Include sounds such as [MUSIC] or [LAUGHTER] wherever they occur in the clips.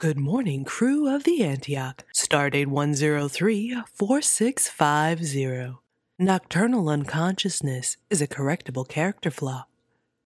Good morning, crew of the Antioch. Stardate 103-4650. Nocturnal unconsciousness is a correctable character flaw.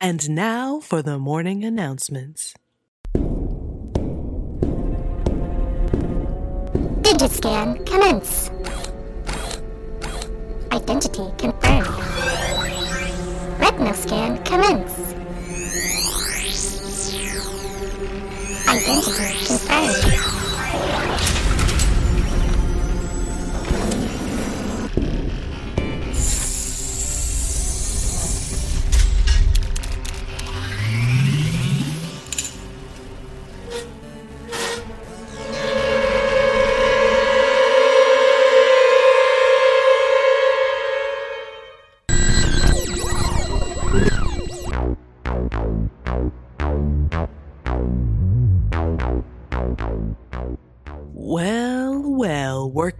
And now for the morning announcements. Digit scan commence. Identity confirmed. Retina scan commence. Identity confirmed.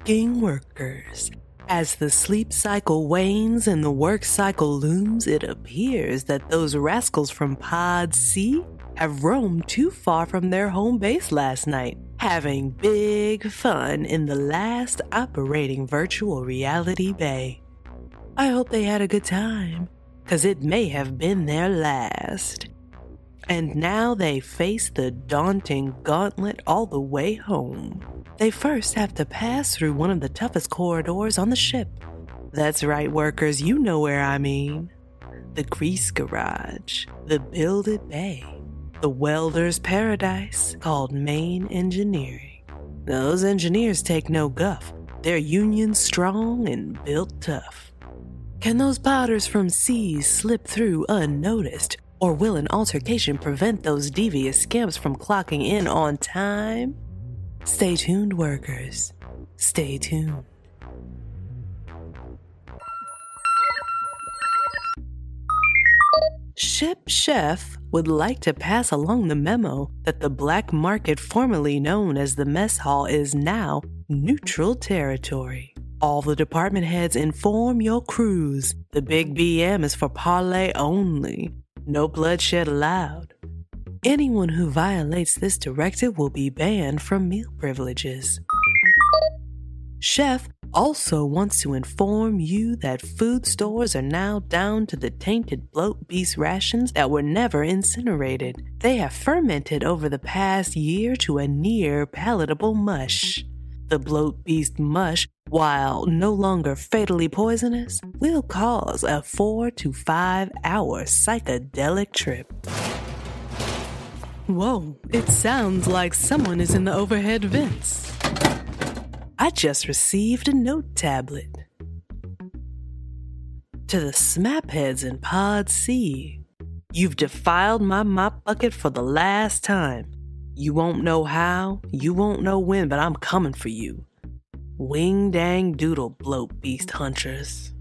Working workers. As the sleep cycle wanes and the work cycle looms, it appears that those rascals from Pod C have roamed too far from their home base last night, having big fun in the last operating virtual reality bay. I hope they had a good time, because it may have been their last. And now they face the daunting gauntlet all the way home. They first have to pass through one of the toughest corridors on the ship. That's right, workers, you know where I mean. The grease garage, the builded bay, the welder's paradise called main engineering. Those engineers take no guff. They're union strong and built tough. Can those potters from seas slip through unnoticed? Or will an altercation prevent those devious scamps from clocking in on time? Stay tuned, workers. Stay tuned. Ship Chef would like to pass along the memo that the black market formerly known as the mess hall is now neutral territory. All the department heads inform your crews. The big BM is for parlay only. No bloodshed allowed. Anyone who violates this directive will be banned from meal privileges. Chef also wants to inform you that food stores are now down to the tainted bloat beast rations that were never incinerated. They have fermented over the past year to a near palatable mush. The bloat beast mush, while no longer fatally poisonous, will cause a four to five hour psychedelic trip. Whoa, it sounds like someone is in the overhead vents. I just received a note tablet. To the smapheads in Pod C, you've defiled my mop bucket for the last time. You won't know how, you won't know when, but I'm coming for you. Wing dang doodle bloat beast hunters.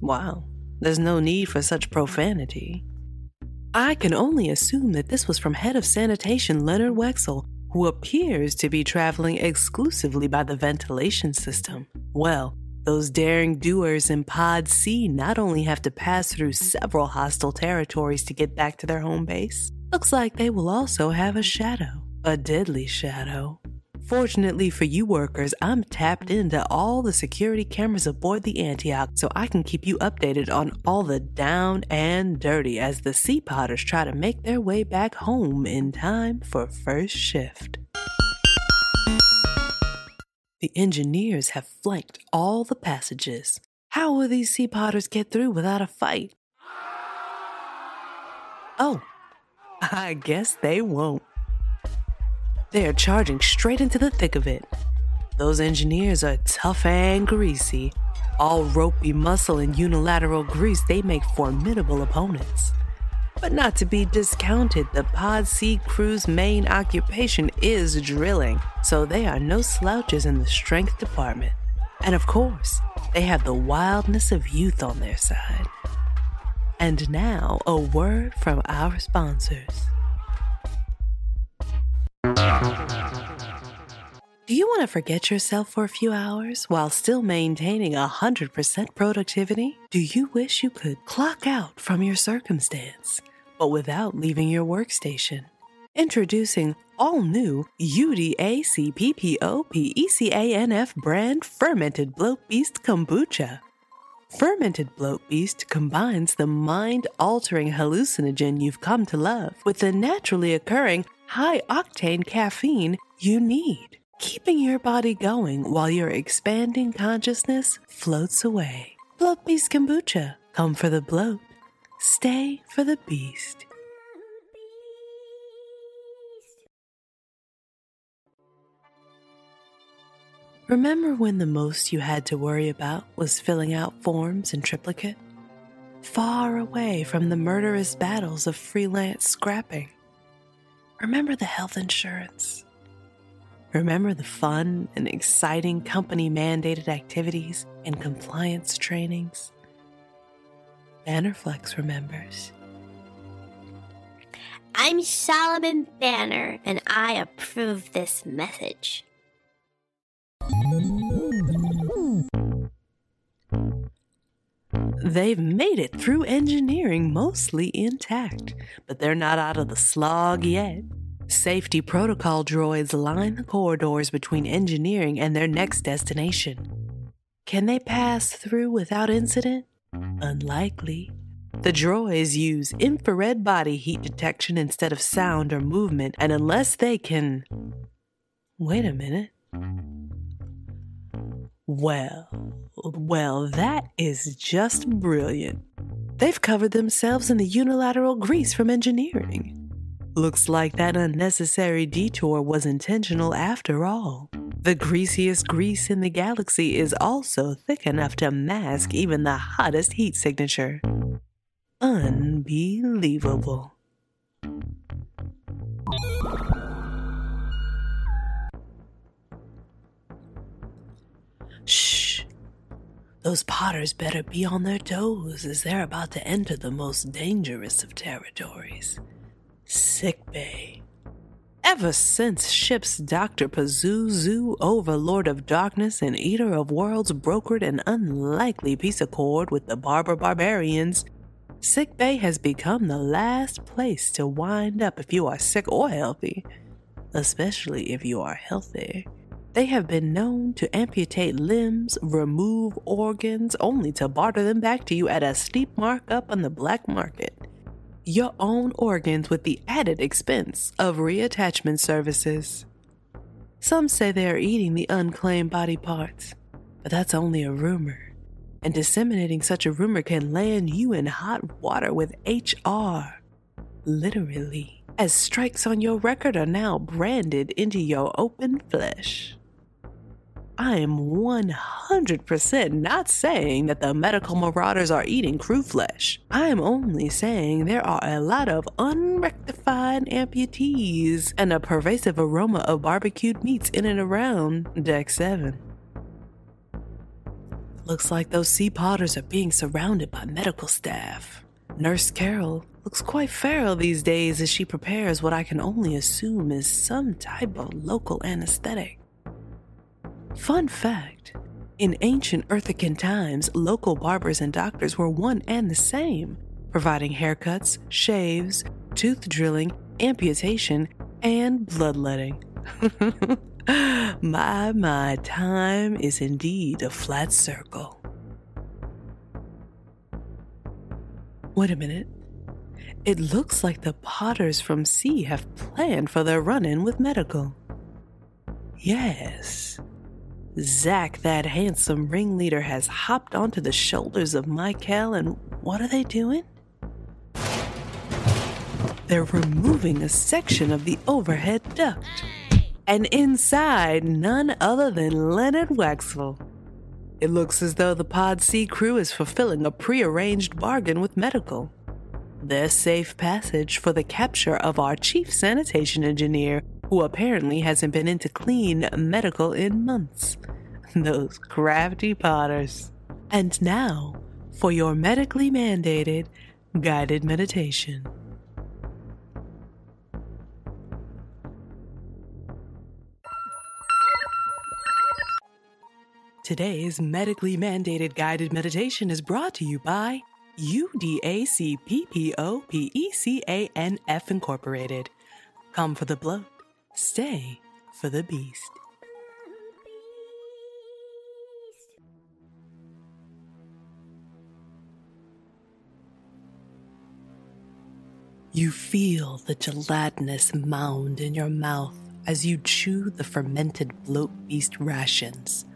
Wow, there's no need for such profanity. I can only assume that this was from head of sanitation Leonard Wexel, who appears to be traveling exclusively by the ventilation system. Well, those daring doers in Pod C not only have to pass through several hostile territories to get back to their home base, looks like they will also have a shadow, a deadly shadow. Fortunately for you workers, I'm tapped into all the security cameras aboard the Antioch so I can keep you updated on all the down and dirty as the Sea Potters try to make their way back home in time for first shift. The engineers have flanked all the passages. How will these Sea Potters get through without a fight? Oh, [LAUGHS] I guess they won't. They are charging straight into the thick of it. Those engineers are tough and greasy. All ropey muscle and unilateral grease, they make formidable opponents. But not to be discounted, the Pod C crew's main occupation is drilling, so they are no slouches in the strength department. And of course, they have the wildness of youth on their side. And now, a word from our sponsors. Do you want to forget yourself for a few hours while still maintaining 100% productivity? Do you wish you could clock out from your circumstance, but without leaving your workstation? Introducing all new UDACPPOPECANF brand fermented Bloat Beast kombucha. Fermented Bloat Beast combines the mind altering hallucinogen you've come to love with the naturally occurring high octane caffeine you need, keeping your body going while your expanding consciousness floats away. Bloat Beast Kombucha. Come for the bloat, stay for the beast. Remember when the most you had to worry about was filling out forms in triplicate? Far away from the murderous battles of freelance scrapping. Remember the health insurance. Remember the fun and exciting company mandated activities and compliance trainings. Bannerflex remembers. I'm Solomon Banner, and I approve this message. They've made it through engineering mostly intact, but they're not out of the slog yet. Safety protocol droids line the corridors between engineering and their next destination. Can they pass through without incident? Unlikely. The droids use infrared body heat detection instead of sound or movement, and unless they can. Wait a minute. Well, well, that is just brilliant. They've covered themselves in the unilateral grease from engineering. Looks like that unnecessary detour was intentional after all. The greasiest grease in the galaxy is also thick enough to mask even the hottest heat signature. Unbelievable. Shh. Those potters better be on their toes as they're about to enter the most dangerous of territories sick bay. Ever since ship's Dr. Pazuzu, Overlord of Darkness and Eater of Worlds, brokered an unlikely peace accord with the Barber Barbarians, Sick Bay has become the last place to wind up if you are sick or healthy, especially if you are healthy. They have been known to amputate limbs, remove organs, only to barter them back to you at a steep markup on the black market. Your own organs with the added expense of reattachment services. Some say they are eating the unclaimed body parts, but that's only a rumor. And disseminating such a rumor can land you in hot water with HR. Literally, as strikes on your record are now branded into your open flesh. I am 100% not saying that the medical marauders are eating crew flesh. I am only saying there are a lot of unrectified amputees and a pervasive aroma of barbecued meats in and around Deck 7. Looks like those sea potters are being surrounded by medical staff. Nurse Carol looks quite feral these days as she prepares what I can only assume is some type of local anesthetic. Fun fact in ancient Earthican times, local barbers and doctors were one and the same, providing haircuts, shaves, tooth drilling, amputation, and bloodletting. [LAUGHS] my, my, time is indeed a flat circle. Wait a minute. It looks like the Potters from sea have planned for their run in with medical. Yes. Zack, that handsome ringleader, has hopped onto the shoulders of Michael, and what are they doing? They're removing a section of the overhead duct. And inside, none other than Leonard Waxwell. It looks as though the Pod C crew is fulfilling a prearranged bargain with medical. Their safe passage for the capture of our chief sanitation engineer who apparently hasn't been into clean medical in months. [LAUGHS] Those crafty potters. And now, for your medically mandated guided meditation. Today's medically mandated guided meditation is brought to you by UDACPPOPECANF Incorporated. Come for the bloat Stay for the beast. You feel the gelatinous mound in your mouth as you chew the fermented bloat beast rations,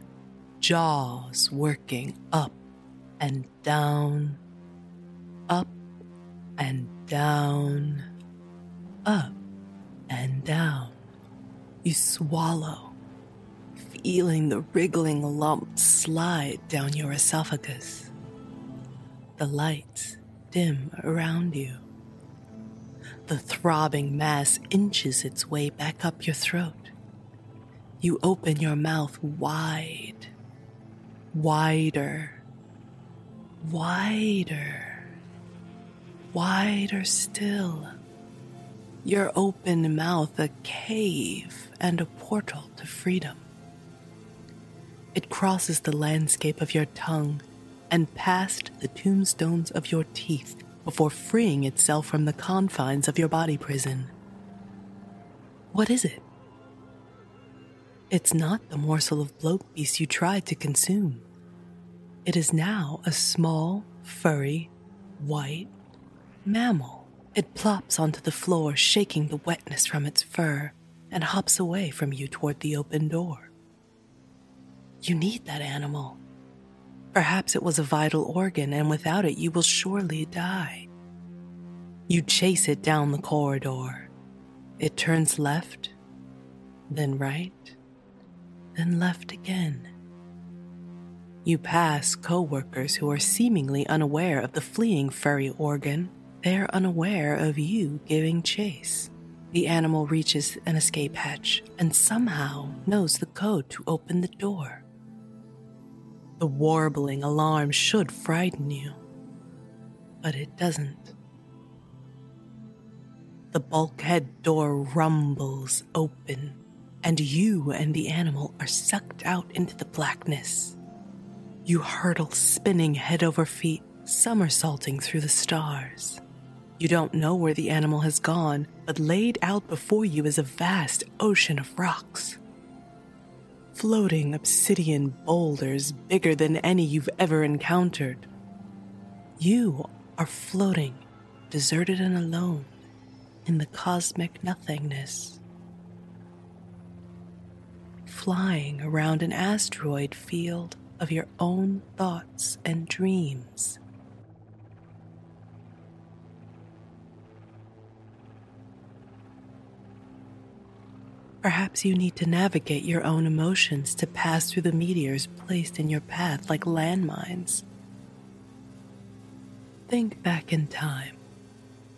jaws working up and down, up and down, up and down. You swallow, feeling the wriggling lumps slide down your esophagus. The lights dim around you. The throbbing mass inches its way back up your throat. You open your mouth wide, wider, wider, wider still. Your open mouth a cave and a portal to freedom. It crosses the landscape of your tongue and past the tombstones of your teeth before freeing itself from the confines of your body prison. What is it? It's not the morsel of bloat beast you tried to consume. It is now a small, furry, white mammal. It plops onto the floor, shaking the wetness from its fur, and hops away from you toward the open door. You need that animal. Perhaps it was a vital organ, and without it, you will surely die. You chase it down the corridor. It turns left, then right, then left again. You pass coworkers who are seemingly unaware of the fleeing furry organ. They are unaware of you giving chase. The animal reaches an escape hatch and somehow knows the code to open the door. The warbling alarm should frighten you, but it doesn't. The bulkhead door rumbles open, and you and the animal are sucked out into the blackness. You hurtle, spinning head over feet, somersaulting through the stars. You don't know where the animal has gone, but laid out before you is a vast ocean of rocks floating obsidian boulders bigger than any you've ever encountered. You are floating, deserted and alone, in the cosmic nothingness. Flying around an asteroid field of your own thoughts and dreams. Perhaps you need to navigate your own emotions to pass through the meteors placed in your path like landmines. Think back in time.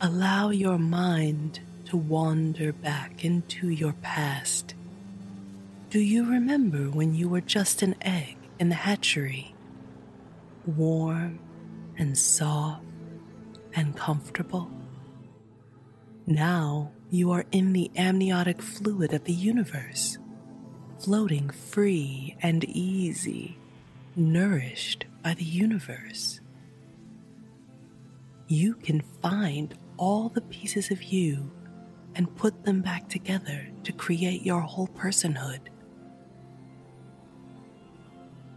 Allow your mind to wander back into your past. Do you remember when you were just an egg in the hatchery? Warm and soft and comfortable? Now you are in the amniotic fluid of the universe, floating free and easy, nourished by the universe. You can find all the pieces of you and put them back together to create your whole personhood.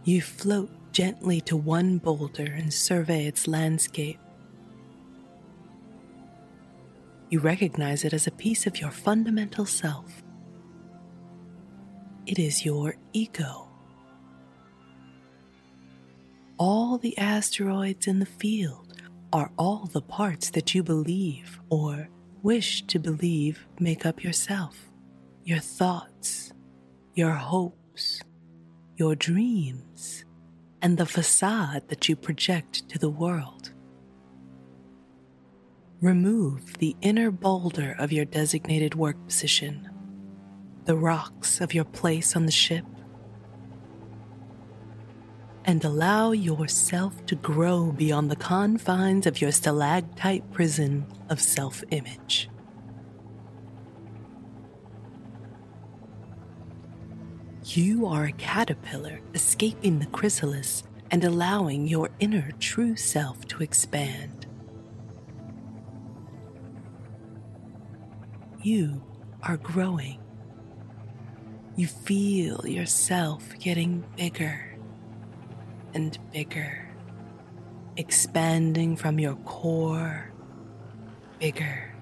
You float gently to one boulder and survey its landscape you recognize it as a piece of your fundamental self. It is your ego. All the asteroids in the field are all the parts that you believe or wish to believe make up yourself. Your thoughts, your hopes, your dreams, and the facade that you project to the world. Remove the inner boulder of your designated work position, the rocks of your place on the ship, and allow yourself to grow beyond the confines of your stalactite prison of self image. You are a caterpillar escaping the chrysalis and allowing your inner true self to expand. You are growing. You feel yourself getting bigger and bigger, expanding from your core, bigger,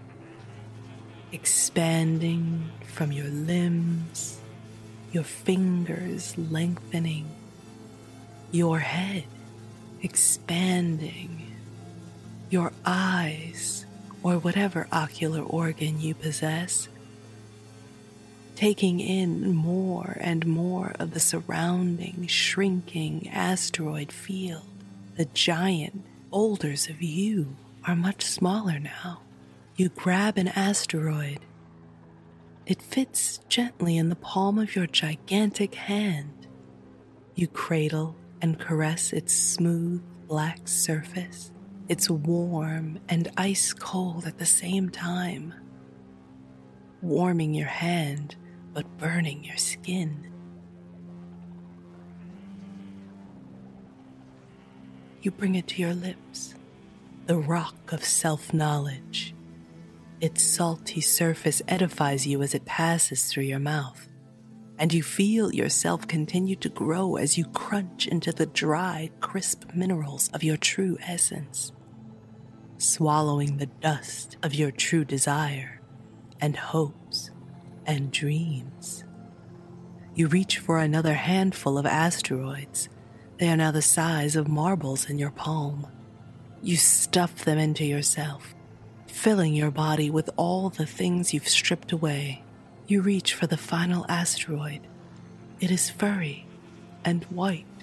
expanding from your limbs, your fingers lengthening, your head expanding, your eyes, or whatever ocular organ you possess taking in more and more of the surrounding, shrinking asteroid field. The giant boulders of you are much smaller now. You grab an asteroid. It fits gently in the palm of your gigantic hand. You cradle and caress its smooth black surface. It's warm and ice cold at the same time, warming your hand but burning your skin. You bring it to your lips, the rock of self knowledge. Its salty surface edifies you as it passes through your mouth, and you feel yourself continue to grow as you crunch into the dry, crisp minerals of your true essence, swallowing the dust of your true desire and hopes and dreams. You reach for another handful of asteroids. They are now the size of marbles in your palm. You stuff them into yourself, filling your body with all the things you've stripped away. You reach for the final asteroid. It is furry and white.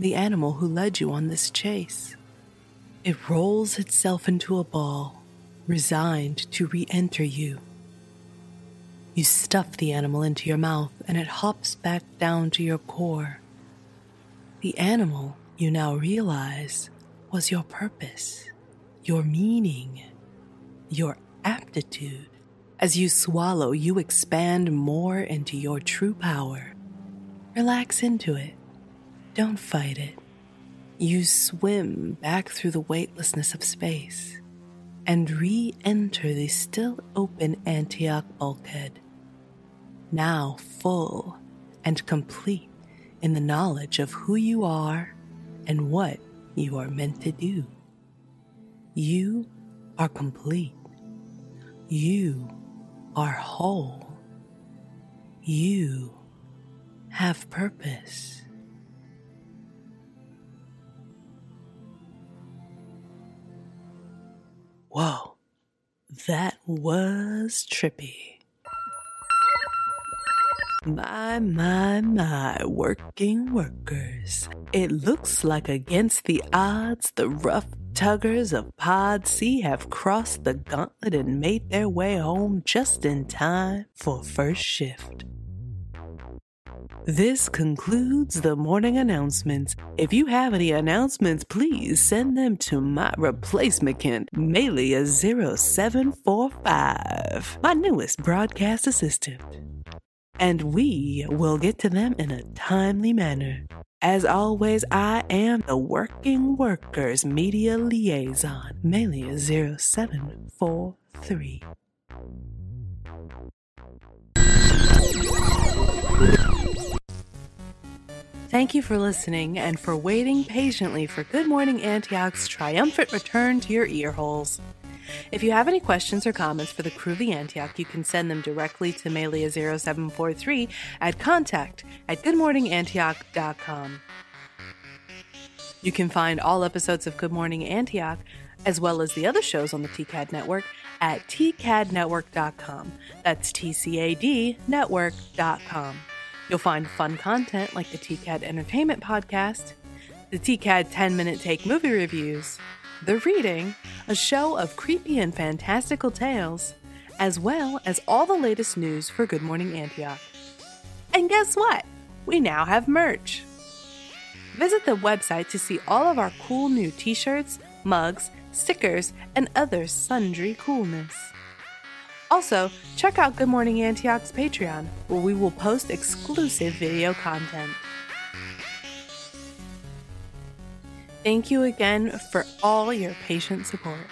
The animal who led you on this chase. It rolls itself into a ball, resigned to re enter you you stuff the animal into your mouth and it hops back down to your core. The animal, you now realize, was your purpose, your meaning, your aptitude. As you swallow, you expand more into your true power. Relax into it. Don't fight it. You swim back through the weightlessness of space and re enter the still open Antioch bulkhead, now full and complete in the knowledge of who you are and what you are meant to do. You are complete. You are whole. You have purpose. Whoa, that was trippy. My, my, my, working workers. It looks like against the odds, the rough tuggers of Pod C have crossed the gauntlet and made their way home just in time for first shift. This concludes the morning announcements. If you have any announcements, please send them to my replacement, kent, Malia0745, my newest broadcast assistant. And we will get to them in a timely manner. As always, I am the Working Workers Media Liaison, Malia0743. Thank you for listening and for waiting patiently for Good Morning Antioch's triumphant return to your earholes. If you have any questions or comments for the crew of the Antioch, you can send them directly to Malia0743 at contact at goodmorningantioch.com. You can find all episodes of Good Morning Antioch, as well as the other shows on the TCAD network, at tcadnetwork.com. That's T C A D network.com. You'll find fun content like the TCAD Entertainment Podcast, the TCAD 10 Minute Take Movie Reviews, The Reading, a show of creepy and fantastical tales, as well as all the latest news for Good Morning Antioch. And guess what? We now have merch. Visit the website to see all of our cool new t shirts, mugs, stickers, and other sundry coolness. Also, check out Good Morning Antioch's Patreon, where we will post exclusive video content. Thank you again for all your patient support.